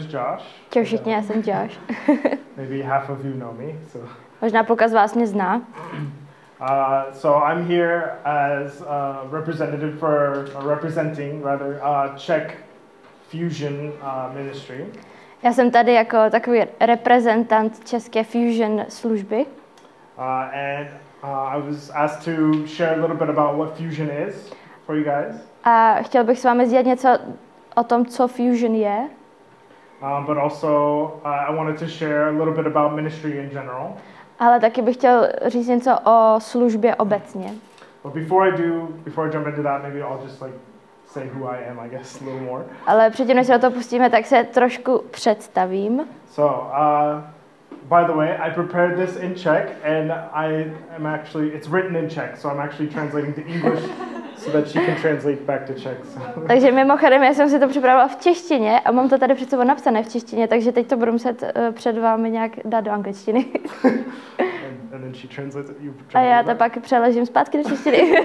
name is Josh. Čau všichni, já jsem Josh. Maybe half of you know me. So, Možná půlka z vás mě zná. uh, so I'm here as a representative for, or representing rather, uh, Czech Fusion uh, Ministry. Já jsem tady jako takový reprezentant České Fusion služby. Uh, and uh, I was asked to share a little bit about what Fusion is for you guys, A chtěl bych s vámi sdělit něco o tom, co Fusion je. Um, but also uh, I wanted to share a little bit about ministry in general. Ale taky bych chtěl říct něco o službě obecně. But before I do, before I jump into that, maybe I'll just like say who I am, I guess, a little more. Ale předtím, než se do toho pustíme, tak se trošku představím. So, uh, by the way, I prepared this in Czech, and I am actually, it's written in Czech, so I'm actually translating to English so that she can translate back to Czech. So. Takže mimochodem, já jsem si to připravila v češtině a mám to tady před sebou napsané v češtině, takže teď to budu muset uh, před vámi nějak dát do angličtiny. and, and then she translates it. You A já to pak přeložím zpátky do češtiny.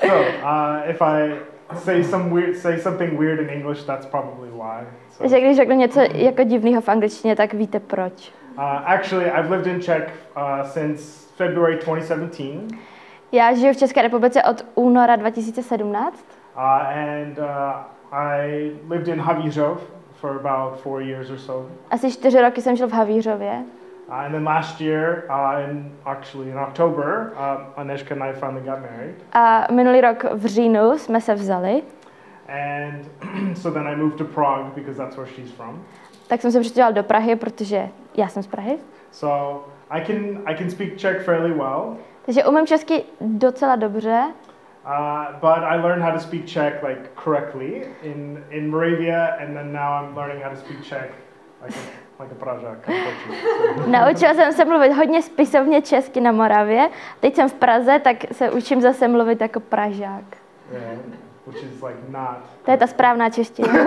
So, uh, if I say some weird, say something weird in English, that's probably why. So, Takže když řeknu něco jako divného v angličtině, tak víte proč. uh, actually, I've lived in Czech uh, since February 2017. Já žiju v České republice od února 2017 Uh, and uh, I lived in Havířov for about four years or so. Asi čtyři roky jsem žil v Havířově. Uh, and then last year, uh, in actually in October, uh, Aneshka and I finally got married. A minulý rok v říjnu jsme se vzali, And so then I moved to Prague because that's where she's from. tak jsem se přestěhoval do Prahy, protože já jsem z Prahy. So I can I can speak Czech fairly well, Takže umím česky docela dobře, uh, but I learned how to speak Czech like correctly in in Moravia, and then now I'm learning how to speak Czech like a, like a Pražák. Naučila jsem se mluvit hodně spisovně česky na Moravě. Teď jsem v Praze, tak se učím zase mluvit jako Pražák. Yeah, which is like not. To je ta správná čeština.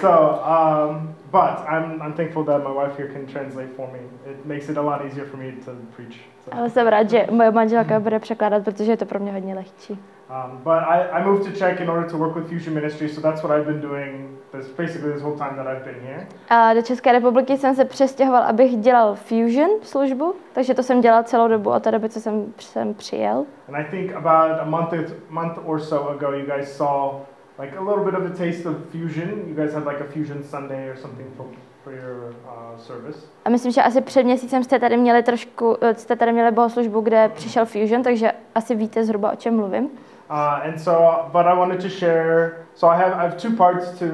So, um, but I'm, I'm thankful that my wife here can translate for me. It makes it a lot easier for me to preach. So, Ale jsem rád, že moje manželka bude překládat, protože je to pro mě hodně lehčí. um, but I, I moved to Czech in order to work with Fusion Ministry, so that's what I've been doing this basically this whole time that I've been here. A do České republiky jsem se přestěhoval, abych dělal Fusion službu, takže to jsem dělal celou dobu od té doby, co jsem sem přijel. And I think about a month month or so ago, you guys saw like a little bit of a taste of Fusion. You guys had like a Fusion Sunday or something for, for your uh, service. A myslím, že asi před měsícem jste tady měli trošku, eh, jste tady měli bohoslužbu, kde přišel Fusion, takže asi víte zhruba, o čem mluvím. Uh, and so, but I wanted to share. So I have I have two parts to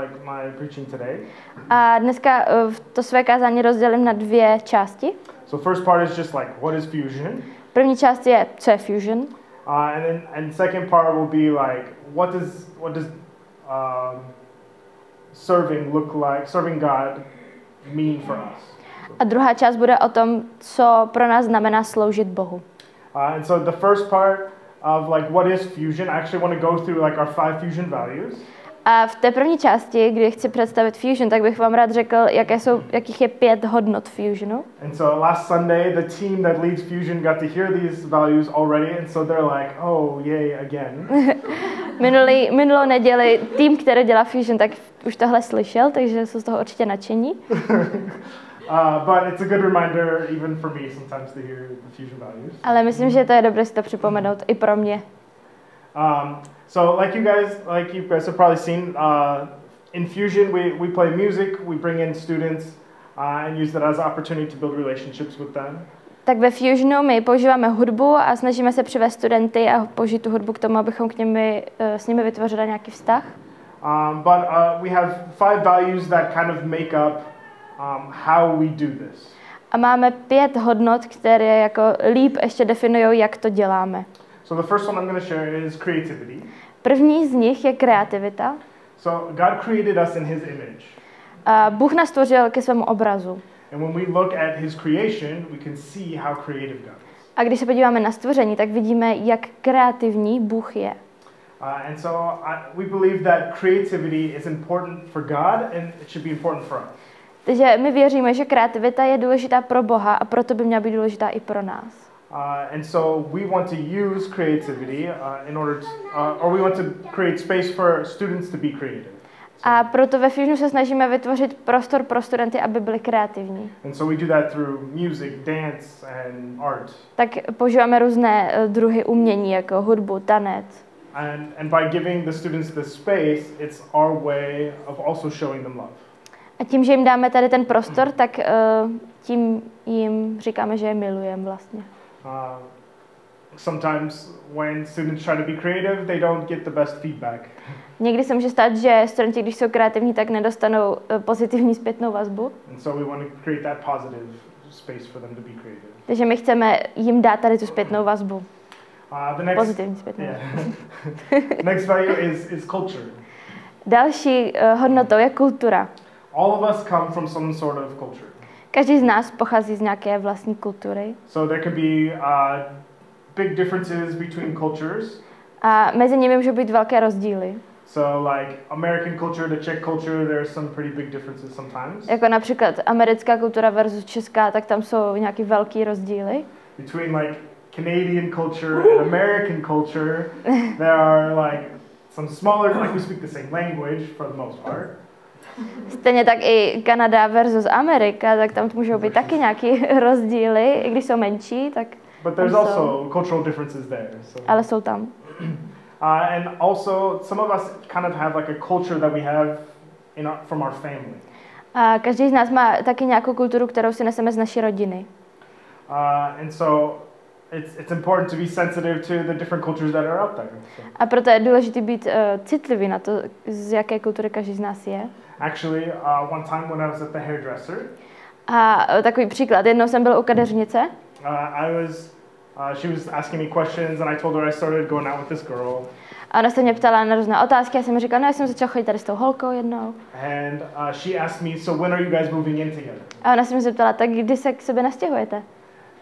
like my preaching today. A dneska eh, to své kázání rozdělím na dvě části. So first part is just like what is fusion, První část je, co je Fusion. uh, and then and second part will be like what does what does um, serving look like? Serving God mean for us? A druhá část bude o tom, co pro nás znamená sloužit Bohu. Uh, and so the first part of like what is fusion, I actually want to go through like our five fusion values. A v té první části, kdy chci představit Fusion, tak bych vám rád řekl, jaké jsou, jakých je pět hodnot Fusionu. And so last Sunday, the team that leads fusion got to hear these values already, and so they're like, oh yay again. Minulý, minulou neděli tým, který dělá Fusion, tak už tohle slyšel, takže jsou z toho určitě nadšení. Uh, but it's a good reminder, even for me, sometimes to hear the fusion values. Ale myslím, že to je dobré si to připomenout i pro mě. Um, so, like you guys, like you guys have probably seen, uh, in Fusion we, we play music, we bring in students, uh, and use that as an opportunity to build relationships with them. Tak ve Fusionu my používáme hudbu a snažíme se přivést studenty a použít tu hudbu k tomu, abychom k nimi, eh, s nimi vytvořili nějaký vztah. Um, but uh, we have five values that kind of make up um, how we do this. A máme pět hodnot, které jako líp ještě definují, jak to děláme. So the first one I'm going to share is creativity. První z nich je kreativita. So God created us in His image, A Bůh nás stvořil ke svému obrazu. And when we look at His creation, we can see how creative God is. A když se podíváme na stvoření, tak vidíme, jak kreativní Bůh je. Uh, and so I, we believe that creativity is important for God, and it should be important for us. Takže my věříme, že kreativita je důležitá pro Boha a proto by měla být důležitá i pro nás. Uh, and so we want to use creativity uh, in order to, uh, or we want to create space for students to be creative. A proto ve Fusionu se snažíme vytvořit prostor pro studenty, aby byli kreativní. And so we do that through music, dance, and art. Tak používáme různé eh, druhy umění, jako hudbu, tanec. And, and by giving the students this space, it's our way of also showing them love. A tím, že jim dáme tady ten prostor, tak uh, tím jim říkáme, že je milujeme vlastně. Uh, sometimes when students try to be creative, they don't get the best feedback. Někdy se může stát, že studenti, když jsou kreativní, tak nedostanou uh, pozitivní zpětnou vazbu. So. Takže my chceme jim dát tady tu zpětnou vazbu. Uh, next, Pozitivní zpětnou vazbu. yeah. next value is, is culture. Další uh, hodnotou je kultura. All of us come from some sort of culture. Každý z nás pochází z nějaké vlastní kultury. So there can be uh, big differences between cultures. A mezi nimi můžou být velké rozdíly. So like American culture, the Czech culture, there are some pretty big differences sometimes. Jako například americká kultura versus česká, tak tam jsou nějaký velký rozdíly. Between like Canadian culture and American culture, there are like some smaller, like we speak the same language for the most part. Stejně tak i Kanada versus Amerika, tak tam můžou být taky nějaký rozdíly, i když jsou menší, tak, But there's also cultural differences there. So. ale jsou tam. Uh, and also, some of us kind of have like a culture that we have in our, from our family. A každý z nás má taky nějakou kulturu, kterou si neseme z naší rodiny. Uh, and so it's, it's important to be sensitive to the different cultures that are out there. So A proto je důležité být uh, citlivý na to, z jaké kultury každý z nás je. actually, uh, one time when I was at the hairdresser, A uh, takový příklad, jednou jsem byl u kadeřnice uh, I was, uh, she was asking me questions, and I told her I started going out with this girl. a ona se mě ptala na různé otázky, já jsem mi říkala, no já jsem začala chodit tady s tou holkou jednou. And uh, she asked me, So when are you guys moving in together? A ona se mi zeptala, tak kdy se k sobě nastěhujete?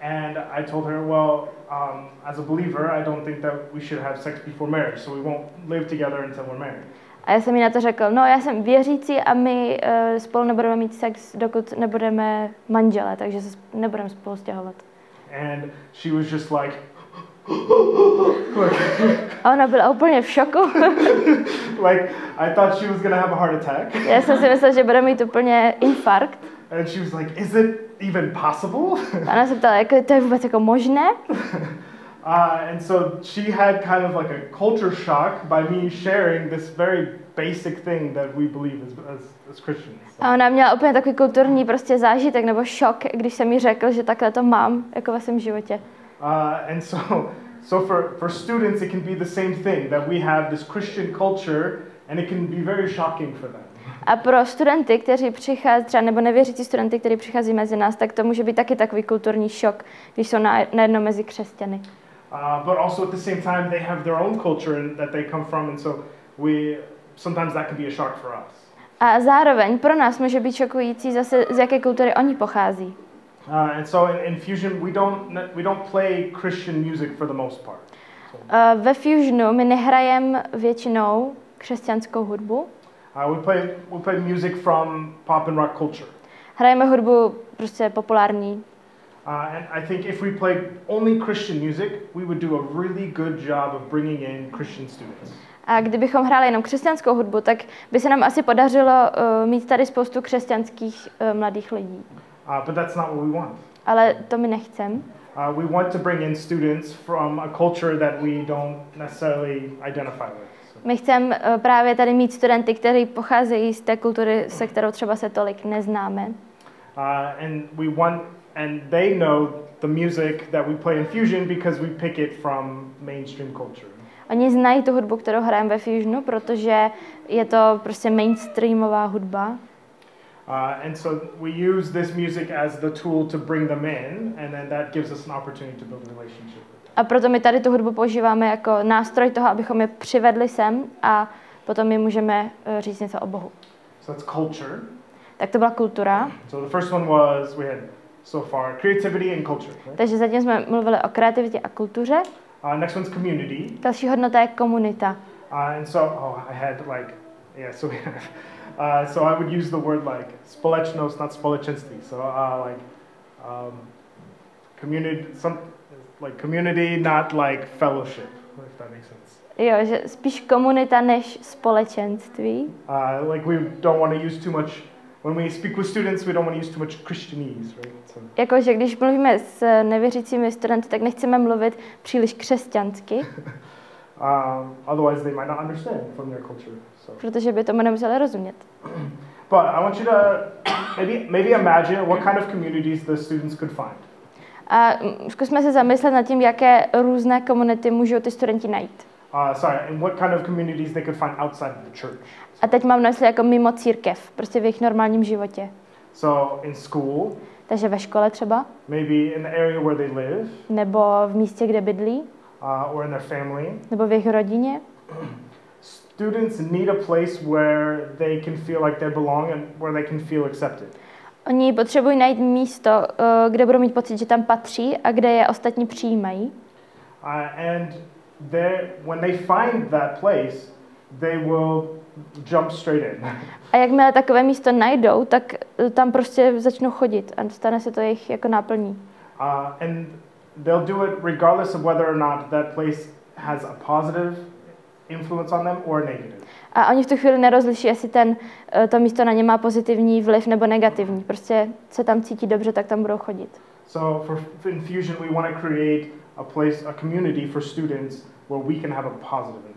And I told her, Well, um, as a believer, I don't think that we should have sex before marriage, so we won't live together until we're married. A já jsem jí na to řekl, no já jsem věřící a my uh, spolu nebudeme mít sex, dokud nebudeme manžele, takže se nebudeme spolu stěhovat. And she was just like, ona byla úplně v šoku. like I thought she was gonna have a heart attack. já jsem si myslela, že bude mít úplně infarkt. And she was like, Is it even possible? A ona se ptala, jako, to je vůbec jako možné? Uh, and so she had kind of like a culture shock by me sharing this very basic thing that we believe as, as, as Christians. A ona měla úplně takový kulturní prostě zážitek nebo šok, když jsem jí řekl, že takhle to mám jako ve svém životě. Uh, and so, so for, for students, it can be the same thing that we have this Christian culture, and it can be very shocking for them. A pro studenty, kteří přichází, třeba nebo nevěřící studenty, kteří přichází mezi nás, tak to může být taky takový kulturní šok, když jsou na, najednou mezi křesťany. Uh, but also at the same time, they have their own culture that they come from, and so we sometimes that can be a shock for us. A zároveň pro nás může být šokující zase, z jaké kultury oni pochází. Uh, and so in, in Fusion, we don't we don't play Christian music for the most part. So, Uh, ve Fusionu my nehrajeme většinou křesťanskou hudbu. uh, we play we play music from pop and rock culture. Hrajeme hudbu prostě populární. Uh, and I think if we played only Christian music, we would do a really good job of bringing in Christian students. A kdybychom hráli jenom křesťanskou hudbu, tak by se nám asi podařilo uh, mít tady spoustu křesťanských uh, mladých lidí. Uh, but that's not what we want. Ale to my nechcem. Uh, we want to bring in students from a culture that we don't necessarily identify with. So, My chceme uh, právě tady mít studenty, kteří pocházejí z té kultury, se kterou třeba se tolik neznáme. uh, and we want, and they know the music that we play in Fusion because we pick it from mainstream culture. Oni znají tu hudbu, kterou hrajeme ve Fusionu, protože je to prostě mainstreamová hudba. Uh, and so we use this music as the tool to bring them in, and then that gives us an opportunity to build a relationship. A proto my tady tu hudbu používáme jako nástroj toho, abychom je přivedli sem a potom my můžeme eh, říct něco o Bohu. So that's culture. Tak to byla kultura. So the first one was we had so far creativity and culture. Right? Takže zatím jsme mluvili o kreativitě a kultuře. Uh, next one's community. Další hodnota je komunita. Uh, and so, oh, I had like, yeah, so we have, uh, so I would use the word like společnost, not společenství. So, uh, like, um, community, some, like community, not like fellowship, if that makes sense. Jo, že spíš komunita než společenství. Uh, like we don't want to use too much. When we speak with students, we don't want to use too much Christianese, right? So, Jakože když mluvíme s nevěřícími studenty, tak nechceme mluvit příliš křesťansky, um, otherwise, they might not understand from their culture. So, protože by tomu nemuseli rozumět. but I want you to maybe maybe imagine what kind of communities the students could find. A zkusme se zamyslet nad tím, jaké různé komunity můžou ty studenti najít. Uh, sorry, and what kind of communities they could find outside of the church. A teď mám na mysli jako mimo církev, prostě v jejich normálním životě. So in school, Takže ve škole třeba, maybe in the area where they live, nebo v místě, kde bydlí, uh, or in their family. nebo v jejich rodině. Students need a place where they can feel like they belong and where they can feel accepted. Oni potřebují najít místo, eh, kde budou mít pocit, že tam patří a kde je ostatní přijímají. Uh, and they, when they find that place, they will jump straight in. A jakmile takové místo najdou, tak eh, tam prostě začnou chodit a stane se to jejich jako náplní. Uh, and they'll do it regardless of whether or not that place has a positive influence on them or negative. A oni v tu chvíli nerozliší, jestli ten, eh, to místo na ně má pozitivní vliv nebo negativní. Prostě se tam cítí dobře, tak tam budou chodit. So for Infusion, we want to create a place, a community for students where we can have a positive them.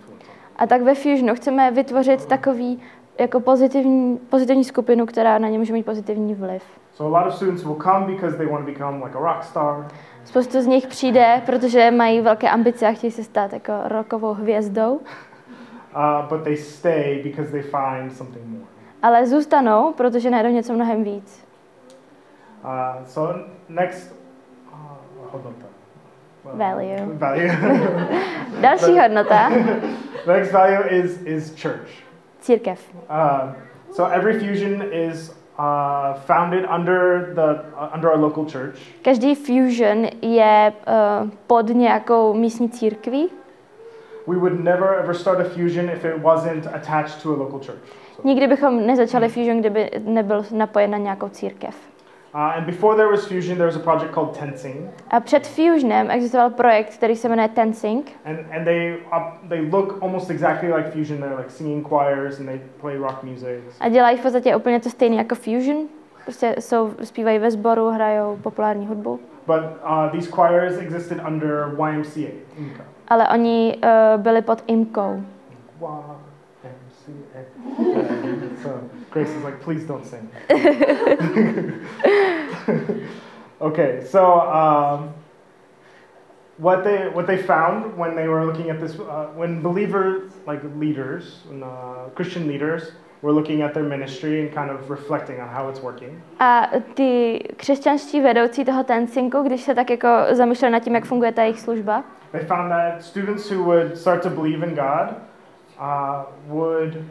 A tak ve Fusionu chceme vytvořit takový jako pozitivní, pozitivní skupinu, která na ně může mít pozitivní vliv. So a lot of students will come because they want to become like a rock star. Spoustu z nich přijde, protože mají velké ambice a chtějí se stát jako rokovou hvězdou, Uh, but they stay because they find something more. ale zůstanou, protože najdou něco mnohem víc. Uh, so next, uh, hodnota. Uh, Value. Value. Další hodnota, next value is is church. církev. Uh, so every fusion is uh, founded under the uh, under our local church. Každý fusion je uh, pod nějakou místní církví. We would never ever start a fusion if it wasn't attached to a local church. So, Nikdy bychom nezačali fusion, kdyby nebyl napojen na nějakou církev. Uh, and before there was fusion, there was a project called Tensing, A před Fusionem existoval projekt, který se jmenuje Tensing and and they uh, they look almost exactly like fusion. They're like singing choirs and they play rock music. a dělají v podstatě úplně to stejné jako Fusion. Prostě jsou, zpívají ve sboru, hrajou populární hudbu. But uh, these choirs existed under YMCA. Inca. Ale oni uh, byli pod So Grace is like, please don't sing. okay, so um, what they what they found when they were looking at this, uh, when believers like leaders, when, uh, Christian leaders, were looking at their ministry and kind of reflecting on how it's working. A ty křesťanští vedoucí toho Tensingu, když se tak jako zamýšleli nad tím, jak funguje ta jejich služba, They found that students who would start to believe in God uh, would,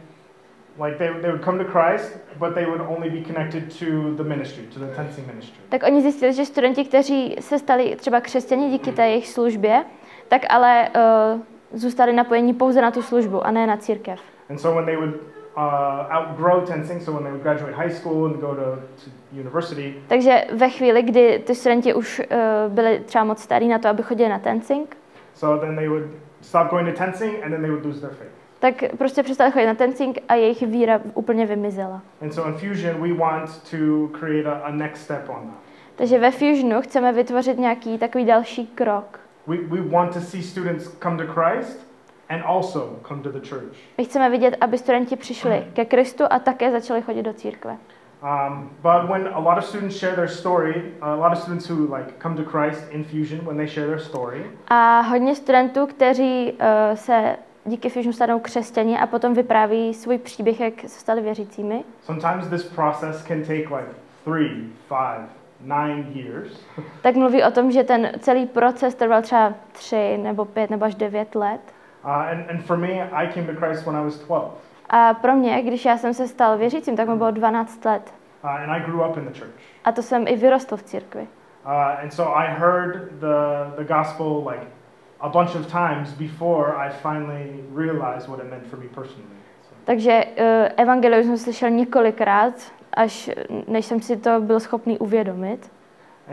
like, they, they would come to Christ, but they would only be connected to the ministry, to the tensing ministry. tak oni zjistili, že studenti, kteří se stali třeba křesťani díky té jejich službě, tak ale uh, zůstali napojeni pouze na tu službu a ne na církev. And so when they would uh, outgrow tensing, so when they would graduate high school and go to, to university, Takže ve chvíli, kdy ty studenti už uh, byli třeba moc starí na to, aby chodili na Tensing, so then they would stop going to tensing and then they would lose their faith. Tak prostě přestali chodit na Tensing a jejich víra úplně vymizela. And so in Fusion, we want to create a, a next step on that. Takže ve Fusionu chceme vytvořit nějaký takový další krok. We, we want to see students come to Christ and also come to the church. My chceme vidět, aby studenti přišli ke Kristu a také začali chodit do církve. Um, but when a lot of students share their story, a lot of students who like come to Christ in Fusion, when they share their story, A hodně studentů, kteří uh, se díky Fusionu stanou křesťani a potom vypráví svůj příběh, jak se stali věřícími, sometimes this process can take like three, five, nine years. tak mluví o tom, že ten celý proces trval třeba tři nebo pět nebo až devět let. Uh, and, and for me, I came to Christ when I was 12. A pro mě, když já jsem se stal věřícím, tak mi bylo 12 let. Uh, and I grew up in the church. A to jsem i vyrostl v církvi. Uh, and so I heard the, the gospel like a bunch of times before I finally realized what it meant for me personally. So, Takže uh, evangelium jsem slyšel několikrát, až než jsem si to byl schopný uvědomit.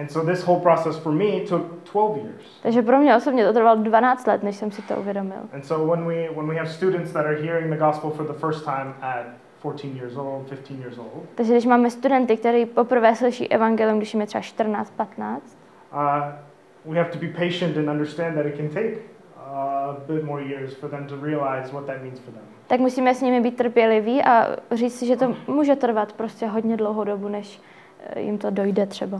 And so this whole process for me took 12 years. Takže pro mě osobně to trvalo 12 let, než jsem si to uvědomil. And so when we when we have students that are hearing the gospel for the first time at 14 years old, 15 years old, Takže když máme studenty, kteří poprvé slyší evangelium, když jim je třeba 14, 15, uh, we have to be patient and understand that it can take a bit more years for them to realize what that means for them. tak musíme s nimi být trpěliví a říct si, že to může trvat prostě hodně dlouhou dobu, než eh, jim to dojde třeba.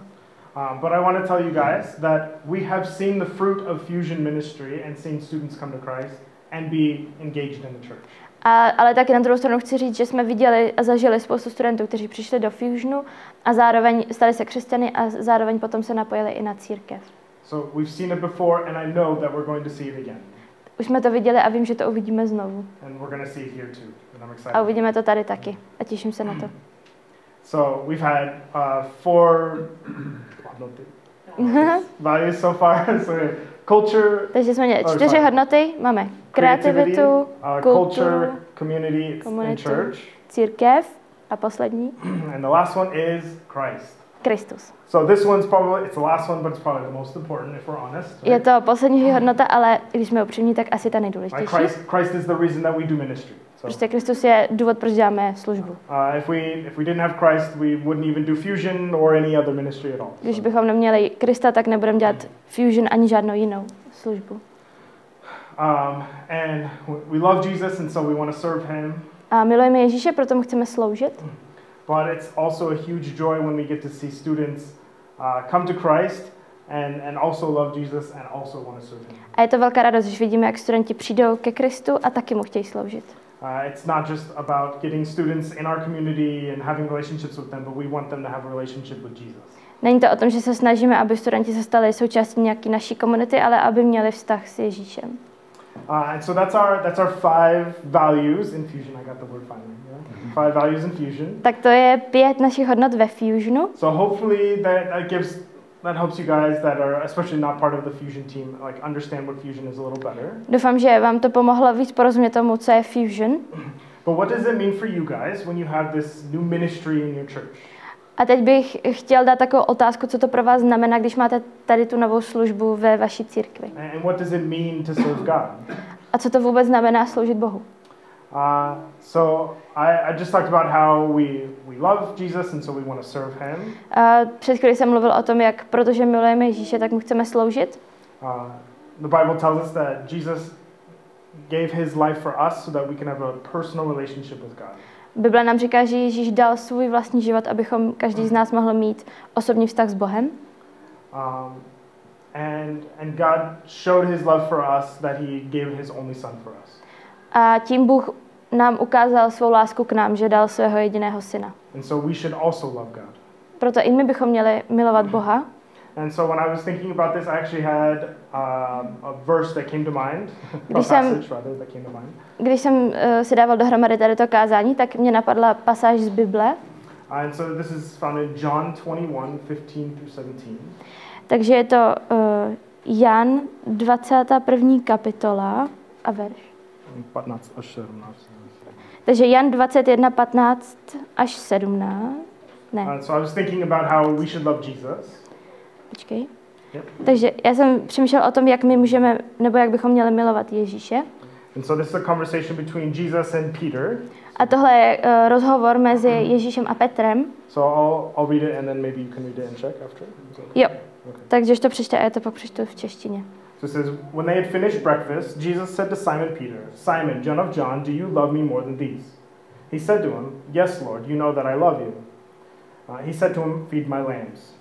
Um, but I want to tell you guys that we have seen the fruit of fusion ministry and seen students come to Christ and be engaged in the church. A, ale taky na druhou stranu chci říct, že jsme viděli a zažili spoustu studentů, kteří přišli do Fusionu a zároveň stali se křesťany a zároveň potom se napojili i na církev. So we've seen it before, and I know that we're going to see it again. Už jsme to viděli a vím, že to uvidíme znovu. And we're going to see it here too. And I'm A excited. uvidíme to tady taky. A těším se na to. So we've had uh, four values so far. so culture, Takže jsme měli Oh, čtyři hodnoty. Máme kreativitu, uh, kulturu, culture, community, and church. církev a poslední And the last one is Christ. Kristus. So this one's probably it's the last one, but it's probably the most important if we're honest. Je right? to poslední hodnota, ale když jsme upřímní, tak asi ta Like nejdůležitější. Christ, Christ is the reason that we do ministry. So Prostě Kristus je důvod, proč děláme službu. uh, if we if we didn't have Christ, we wouldn't even do fusion or any other ministry at all. Když So, bychom neměli Krista, tak nebudeme dělat Fusion ani žádnou jinou službu. um, and we love Jesus, and so we want to serve Him. A milujeme Ježíše, proto mu chceme sloužit. But it's also a huge joy when we get to see students uh, come to Christ and, and also love Jesus and also want to serve Him. A je to velká radost, když vidíme, jak studenti přijdou ke Kristu a taky mu chtějí sloužit. Uh, it's not just about getting students in our community and having relationships with them, but we want them to have a relationship with Jesus. Není to o tom, že se snažíme, aby studenti se stali součástí nějaké naší komunity, ale aby měli vztah s Ježíšem. Uh, and so that's our that's our five values in fusion. I got the word finally. Yeah? Five values in fusion. Tak to je pět našich hodnot ve Fusionu. So hopefully that, that gives that helps you guys that are especially not part of the fusion team like understand what fusion is a little better. Doufám, že vám to pomohlo víc porozumět tomu, co je Fusion. But what does it mean for you guys when you have this new ministry in your church? A teď bych chtěl dát takovou otázku, co to pro vás znamená, když máte tady tu novou službu ve vaší církvi. And what does it mean to serve God? A co to vůbec znamená sloužit Bohu? Uh, so I, I just talked about how we, we love Jesus and so we want to serve him. A před chvíli jsem mluvil o tom, jak protože milujeme Ježíše, tak mu chceme sloužit. Uh, the Bible tells us that Jesus gave his life for us so that we can have a personal relationship with God. Bible nám říká, že Ježíš dal svůj vlastní život, abychom každý z nás mohl mít osobní vztah s Bohem. Um, and, and God showed his love for us that he gave his only son for us. A tím Bůh nám ukázal svou lásku k nám, že dal svého jediného syna. And so we should also love God. Proto i my bychom měli milovat Boha. And so when I was thinking about this, I actually had um, a verse that came to mind, a Když jsem- passage rather that came to mind. Když jsem uh, si dával dohromady tady to kázání, tak mě napadla pasáž z Bible. And so this is found in John 21, 15 through 17. Takže je to uh, Jan 21. kapitola a verš. 15 až 17. Takže Jan 21, 15 až 17. Ne, Uh, so I was thinking about how we should love Jesus. Počkej. Takže já jsem přemýšlel o tom, jak my můžeme, nebo jak bychom měli milovat Ježíše. And so this is a conversation between Jesus and Peter. A tohle je uh, rozhovor mezi Ježíšem a Petrem. So I'll, I'll read it and then maybe you can read it in Czech after. That- Jo, Okay. takže to přečte, a já to pak přečtu v češtině. So it says, When they had finished breakfast, Jesus said to Simon Peter, Simon, son of John, do you love me more than these? He said to him, Yes, Lord, you know that I love you. Uh, he said to him, Feed my lambs.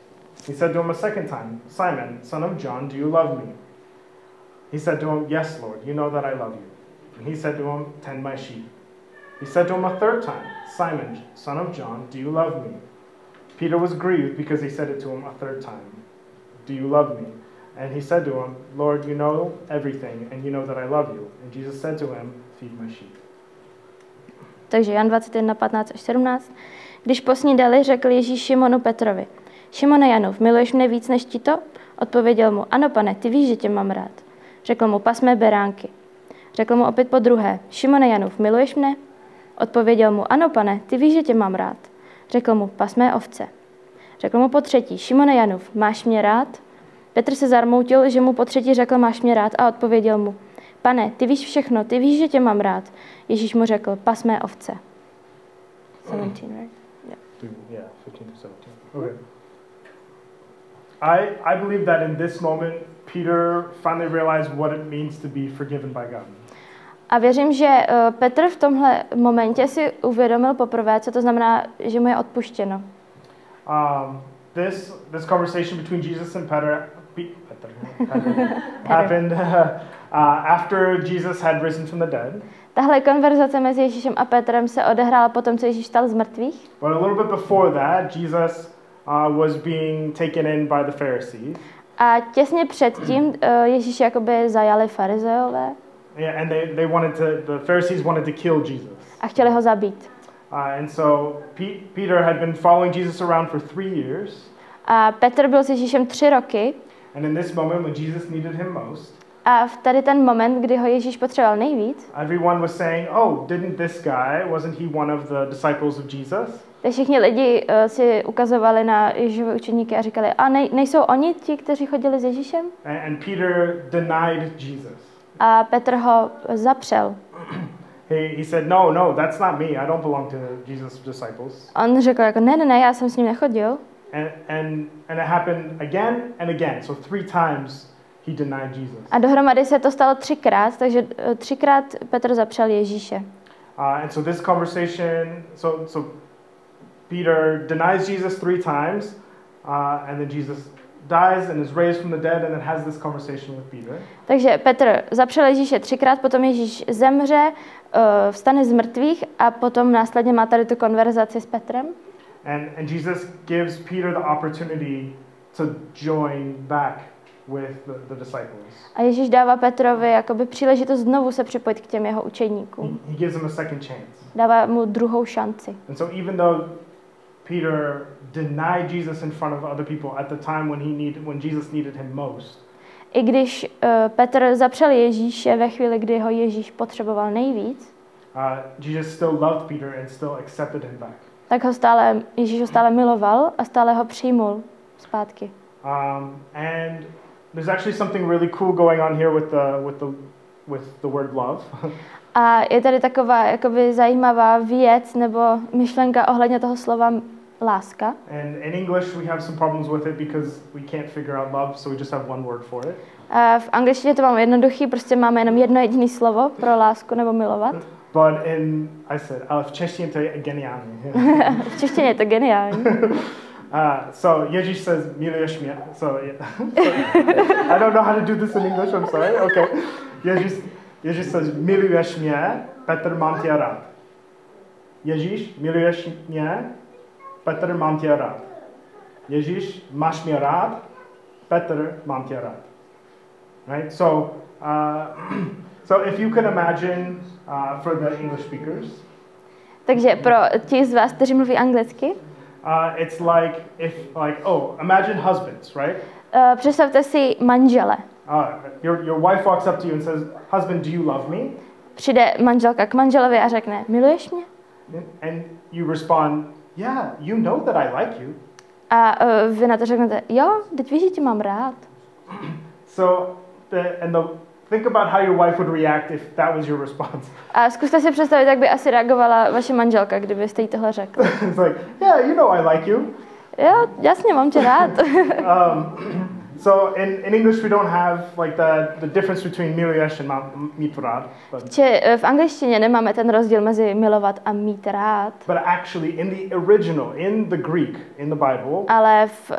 He said to him a second time, Simon, son of John, do you love me? He said to him, Yes, Lord, you know that I love you. And he said to him, Tend my sheep. He said to him a third time, Simon, son of John, do you love me? Peter was grieved because he said it to him a third time, Do you love me? And he said to him, Lord, you know everything, and you know that I love you. And Jesus said to him, Feed my sheep. Takže Jan 21, 15 až 17. Když posnídali, řekl Ježíš Šimonu Petrovi, Šimone Janov, miluješ mne víc než ti to? Odpověděl mu, ano pane, ty víš, že tě mám rád. Řekl mu, pas mé beránky. Řekl mu opět po druhé, Šimone Janov, miluješ mne? Odpověděl mu, ano pane, ty víš, že tě mám rád. Řekl mu, pas mé ovce. Řekl mu po třetí, Šimone Janův, máš mě rád? Petr se zarmoutil, že mu po třetí řekl, máš mě rád a odpověděl mu, pane, ty víš všechno, ty víš, že tě mám rád. Ježíš mu řekl, pas mé ovce. 17, right? To- Yeah, 15 to 17. Okay. I, I believe that in this moment, Peter finally realized what it means to be forgiven by God. A věřím, že eh, Petr v tomhle momentě si uvědomil poprvé, co to znamená, že mu je odpuštěno. Um, this, this conversation between Jesus and Peter, Pe- Peter, Peter happened uh, after Jesus had risen from the dead. Tahle konverzace mezi Ježíšem a Petrem se odehrála po tom, co Ježíš stal z mrtvých. But a little bit before that, Jesus uh, was being taken in by the Pharisees. A těsně předtím eh, Ježíš jakoby zajali farizeové Yeah, and they, they wanted to, the Pharisees wanted to kill Jesus. a chtěli ho zabít. Uh, and so Pe- Peter had been following Jesus around for three years. A Petr byl s Ježíšem tři roky And in this moment, when Jesus needed him most, a v tady ten moment, kdy ho Ježíš potřeboval nejvíc, everyone was saying, Oh, didn't this guy, wasn't he one of the disciples of Jesus? Tak všichni lidi uh, si ukazovali na Ježíšové učeníky a říkali, a nej, nejsou oni ti, kteří chodili s Ježíšem? And, and Peter denied Jesus. A Petr ho zapřel. He, he said, No, no, that's not me. I don't belong to Jesus' disciples. On řekl jako, ne, ne, ne, já jsem s ním nechodil. And, and, and it happened again and again. So three times he denied Jesus. A dohromady se to stalo třikrát, takže eh, třikrát Petr zapřel Ježíše. Uh, and so this conversation, so, so Peter denies Jesus three times, uh, and then Jesus dies and is raised from the dead, and then has this conversation with Peter. Takže Petr zapřel Ježíše třikrát, potom Ježíš zemře, eh, vstane z mrtvých a potom následně má tady tu konverzaci s Petrem. And, and Jesus gives Peter the opportunity to join back with the, the disciples. A Ježíš dává Petrovi jakoby příležitost znovu se připojit k těm jeho He, učeníkům. he gives him a second chance. Dává mu druhou šanci. And so even though Peter denied Jesus in front of other people at the time when he needed when Jesus needed him most, I když eh, Petr zapřel Ježíše ve chvíli, kdy ho Ježíš potřeboval nejvíc, uh, Jesus still loved Peter and still accepted him back. tak ho stále, Ježíš ho stále miloval a stále ho přijmul zpátky. Um, and there's actually something really cool going on here with the with the with the word love. A je tady taková jakoby zajímavá věc nebo myšlenka ohledně toho slova láska. and in English, we have some problems with it because we can't figure out love, so we just have one word for it. A v angličtině to máme jednoduchý, prostě máme jenom jedno jediné slovo pro lásku nebo milovat. But in I said, ale v češtině to je geniální. V češtině je to geniální. uh, so Ježíš says, miluješ mě. So, yeah. so I don't know how to do this in English. I'm sorry. Okay. Ježíš, Ježíš says, miluješ mě, Petr, mám tě rád. Ježíš, miluješ mě, Petr, mám tě rád. Ježíš, máš mě rád, Petr, mám tě rád. Right? So, uh, so if you can imagine uh, for the English speakers, Takže pro ti z vás, kteří mluví anglicky, uh, it's like if like oh, imagine husbands, right? uh, představte si manžele. Uh, your your wife walks up to you and says, "Husband, do you love me?" Přijde manželka k manželovi a řekne, miluješ mě? And you respond, "Yeah, you know that I like you." A uh, vy na to řeknete, jo, teď víš, že tě mám rád. So, the, and the think about how your wife would react if that was your response. A zkuste si představit, jak by asi reagovala vaše manželka, kdybyste jí tohle řekl. it's like, "Yeah, you know I like you." Jo, jasně, mám tě rád. Um, so in, in English we don't have like the, the difference between milujesh and mít rád, but Če, eh, v angličtině nemáme ten rozdíl mezi milovat a mít rád, but actually in the original, in the Greek, in the Bible, ale v, eh,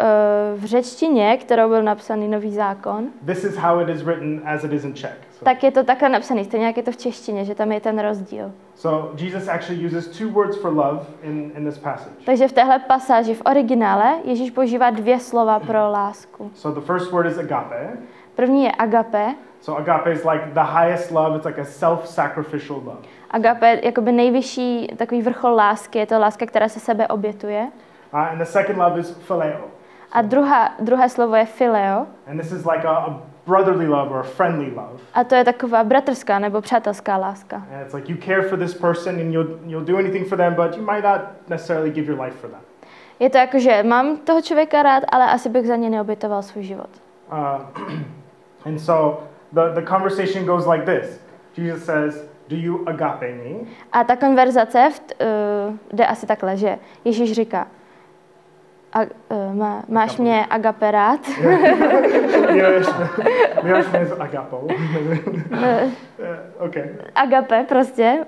v řečtině, kterou byl napsaný nový zákon, this is how it is written as it is in Czech. So, tak je to takhle napsaný, stejně jak je to v češtině, že tam je ten rozdíl. So Jesus actually uses two words for love in, in this passage. Takže v téhle pasáži v originále Ježíš používá dvě slova pro lásku. So the first word is agape. První je agape. So agape is like the highest love. It's like a self-sacrificial love. Agape jakoby nejvyšší takový vrchol lásky, je to láska, která se sebe obětuje. Uh, and the second love is phileo. A druhá, druhé slovo je fileo. And this is like a, a brotherly love or a friendly love. A to je taková bratrská nebo přátelská láska. And it's like you care for this person and you'll, you'll do anything for them, but you might not necessarily give your life for them. Je to jako, že mám toho člověka rád, ale asi bych za ně neobětoval svůj život. Uh, and so the, the conversation goes like this Jesus says, Do you agape me? A ta konverzace v, uh, jde asi takhle, že Ježíš říká, a, uh, má, máš Agape. mě agape rád? Miloš Miloš mě s agapou. Eh, Uh, okay. agape prostě.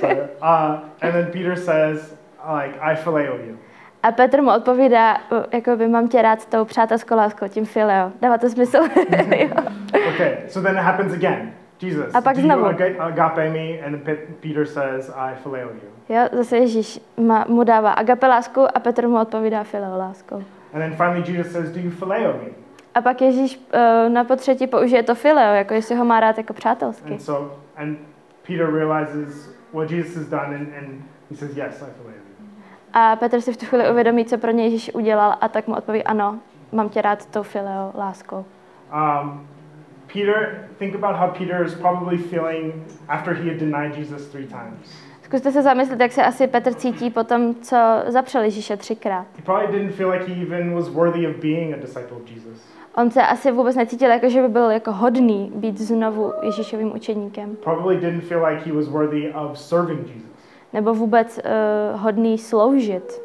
Sorry. Uh, and then Peter says, like, I phileo you. A Petr mu odpovídá, jako by mám tě rád tou přátelskou láskou, tím fileo. Dává to smysl? Jo. Okay, so then it happens again. Jesus, A pak do you znovu. aga- agape me? And Peter says, I phileo you. Jo, zase Ježíš má, mu dává agape lásku a Petr mu odpovídá fileo láskou. And then finally Jesus says, Do you phileo me? A pak Ježíš uh, na potřetí použije to fileo, jako jestli ho má rád jako přátelsky. And so, and Peter realizes what Jesus has done, and, and he says, Yes, I phileo you. A Petr si v tu chvíli uvědomí, co pro ně Ježíš udělal a tak mu odpoví, ano, mám tě rád tou fileo láskou. Um, Peter, think about how Peter is probably feeling after he had denied Jesus three times. Zkuste se zamyslet, jak se asi Petr cítí po tom, co zapřel Ježíše třikrát. On se asi vůbec necítil, jako že by byl jako hodný být znovu Ježíšovým učeníkem. Nebo vůbec uh, hodný sloužit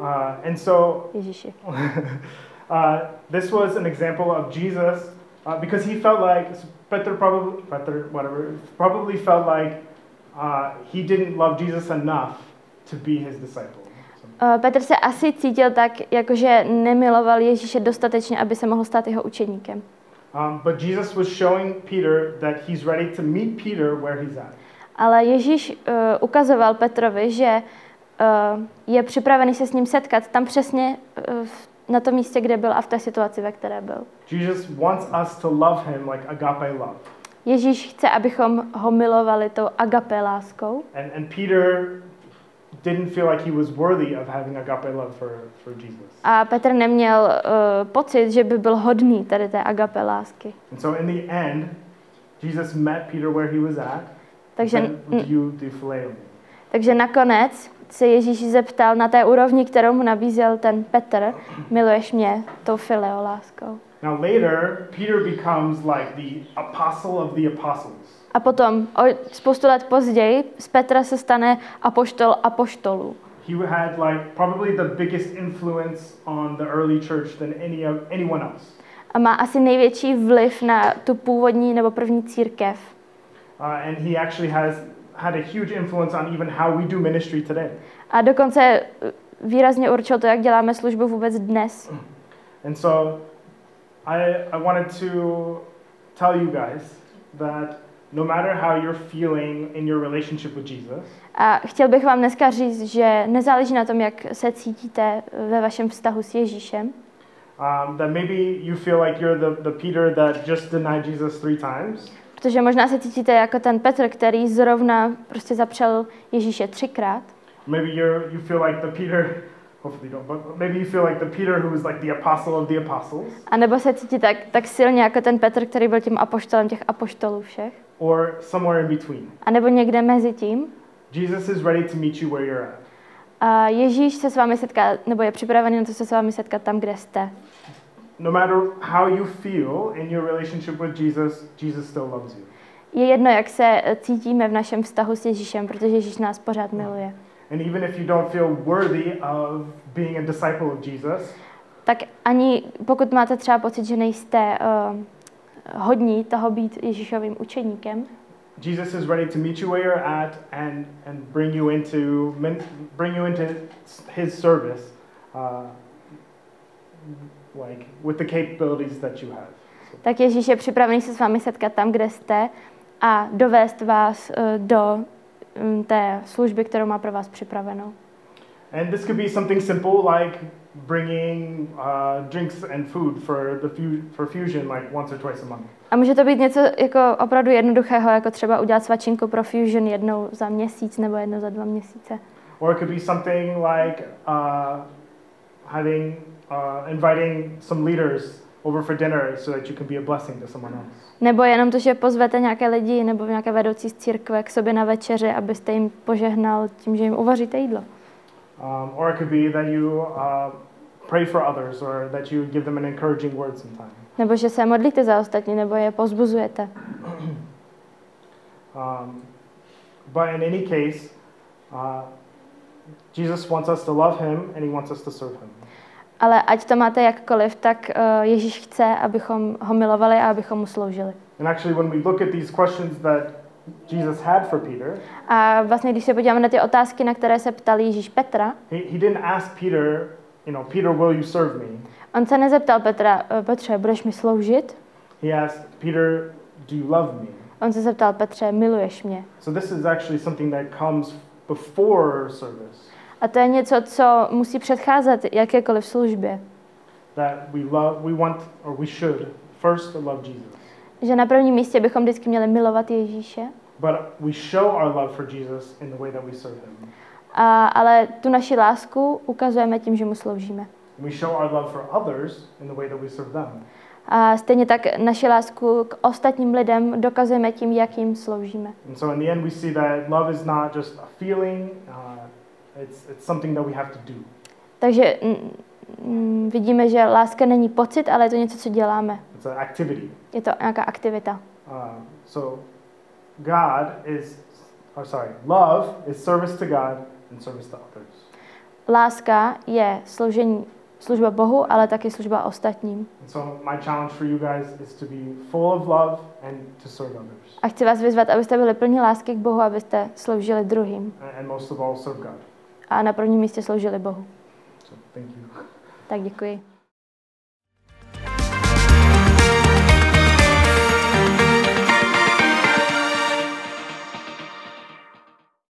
Uh, and so Ježíši. uh, this was an example of Jesus uh, because he felt like Peter probably Peter whatever probably felt like uh, he didn't love Jesus enough to be his disciple. Uh, Petr se asi cítil tak, jakože nemiloval Ježíše dostatečně, aby se mohl stát jeho učeníkem. um, but Jesus was showing Peter that he's ready to meet Peter where he's at. Ale Ježíš uh, ukazoval Petrovi, že uh, je připravený se s ním setkat tam přesně uh, na tom místě, kde byl a v té situaci, ve které byl. Jesus wants us to love him like agape love. Ježíš chce, abychom ho milovali tou agape láskou. And, and Peter didn't feel like he was worthy of having agape love for, for Jesus. A Petr neměl uh, pocit, že by byl hodný tady té agape lásky. And so in the end, Jesus met Peter where he was at. Takže, said, you me? takže nakonec se Ježíš zeptal na té úrovni, kterou mu nabízel ten Petr, miluješ mě tou fileo láskou. Now later, Peter becomes like the apostle of the apostles. A potom, o spoustu let později, z Petra se stane apoštol apoštolů. He had like probably the biggest influence on the early church than any of anyone else. A má asi největší vliv na tu původní nebo první církev. Uh, and he actually has had a huge influence on even how we do ministry today. A dokonce eh, výrazně určil to, jak děláme službu vůbec dnes. And so I, I wanted to tell you guys that no matter how you're feeling in your relationship with Jesus, A chtěl bych vám dneska říct, že nezáleží na tom, jak se cítíte ve vašem vztahu s Ježíšem, um, that maybe you feel like you're the, the Peter that just denied Jesus three times, protože možná se cítíte jako ten Petr, který zrovna prostě zapřel Ježíše třikrát. maybe you're, you feel like the Peter, hopefully you don't, but maybe you feel like the Peter who was like the apostle of the apostles, A nebo se cítí tak, tak silně jako ten Petr, který byl tím apoštolem těch apoštolů všech. or somewhere in between. A nebo někde mezi tím. Jesus is ready to meet you where you're at. A Ježíš se s vámi setká, nebo je připravený na to se s vámi setkat tam, kde jste. No matter how you feel in your relationship with Jesus, Jesus still loves you. Je jedno, jak se cítíme v našem vztahu s Ježíšem, protože Ježíš nás pořád miluje. And even if you don't feel worthy of being a disciple of Jesus, Tak ani pokud máte třeba pocit, že nejste uh, hodní toho být Ježíšovým učeníkem, Jesus is ready to meet you where you're at and, and bring you into bring you into his service, uh, like with the capabilities that you have. So, tak Ježíš je připravený se s vámi setkat tam, kde jste a dovést vás uh, do té služby, kterou má pro vás připravenou. and this could be something simple like bringing uh, drinks and food for the fu- for fusion like once or twice a month. A může to být něco jako opravdu jednoduchého, jako třeba udělat svačinku pro Fusion jednou za měsíc nebo jednou za dva měsíce. Or it could be something like uh, having uh, inviting some leaders over for dinner so that you can be a blessing to someone else. Nebo jenom to, že pozvete nějaké lidi nebo nějaké vedoucí z církve k sobě na večeři, abyste jim požehnal tím, že jim uvaříte jídlo. Um, or it could be that you uh, pray for others or that you give them an encouraging word sometime. Nebo že se modlíte za ostatní, nebo je pozbuzujete. Um, but in any case, uh, Jesus wants us to love him and he wants us to serve him. Ale ať to máte jakkoliv, tak uh, Ježíš chce, abychom ho milovali a abychom mu sloužili. And actually, when we look at these questions that Jesus had for Peter, A vlastně, když se podíváme na ty otázky, na které se ptal Ježíš Petra, he, he didn't ask Peter, you know, Peter, will you serve me? on se nezeptal Petra, "Eh, Petře, budeš mi sloužit? He asked, Peter, do you love me? On se zeptal, Petře, miluješ mě? So this is actually something that comes before service, A to je něco, co musí předcházet jakékoliv službě. that we love, we want, or we should first love Jesus. Že na prvním místě bychom vždycky měli milovat Ježíše, But we show our love for Jesus in the way that we serve him. a, ale tu naši lásku ukazujeme tím, že mu sloužíme. We show our love for others in the way that we serve them. A stejně tak naši lásku k ostatním lidem dokazujeme tím, jak jim sloužíme. And so in the end, we see that love is not just a feeling, uh, it's, it's something that we have to do. Takže mm, mm, vidíme, že láska není pocit, ale je to něco, co děláme. It's an activity. Je to nějaká aktivita. Uh, so God is, or sorry, love is service to God and service to others. Láska je sloužení, služba Bohu, ale taky služba ostatním. So my challenge for you guys is to be full of love and to serve others. A chci vás vyzvat, abyste byli plní lásky k Bohu, abyste sloužili druhým. And most of all, serve God. A na prvním místě sloužili Bohu. So. Tak děkuji.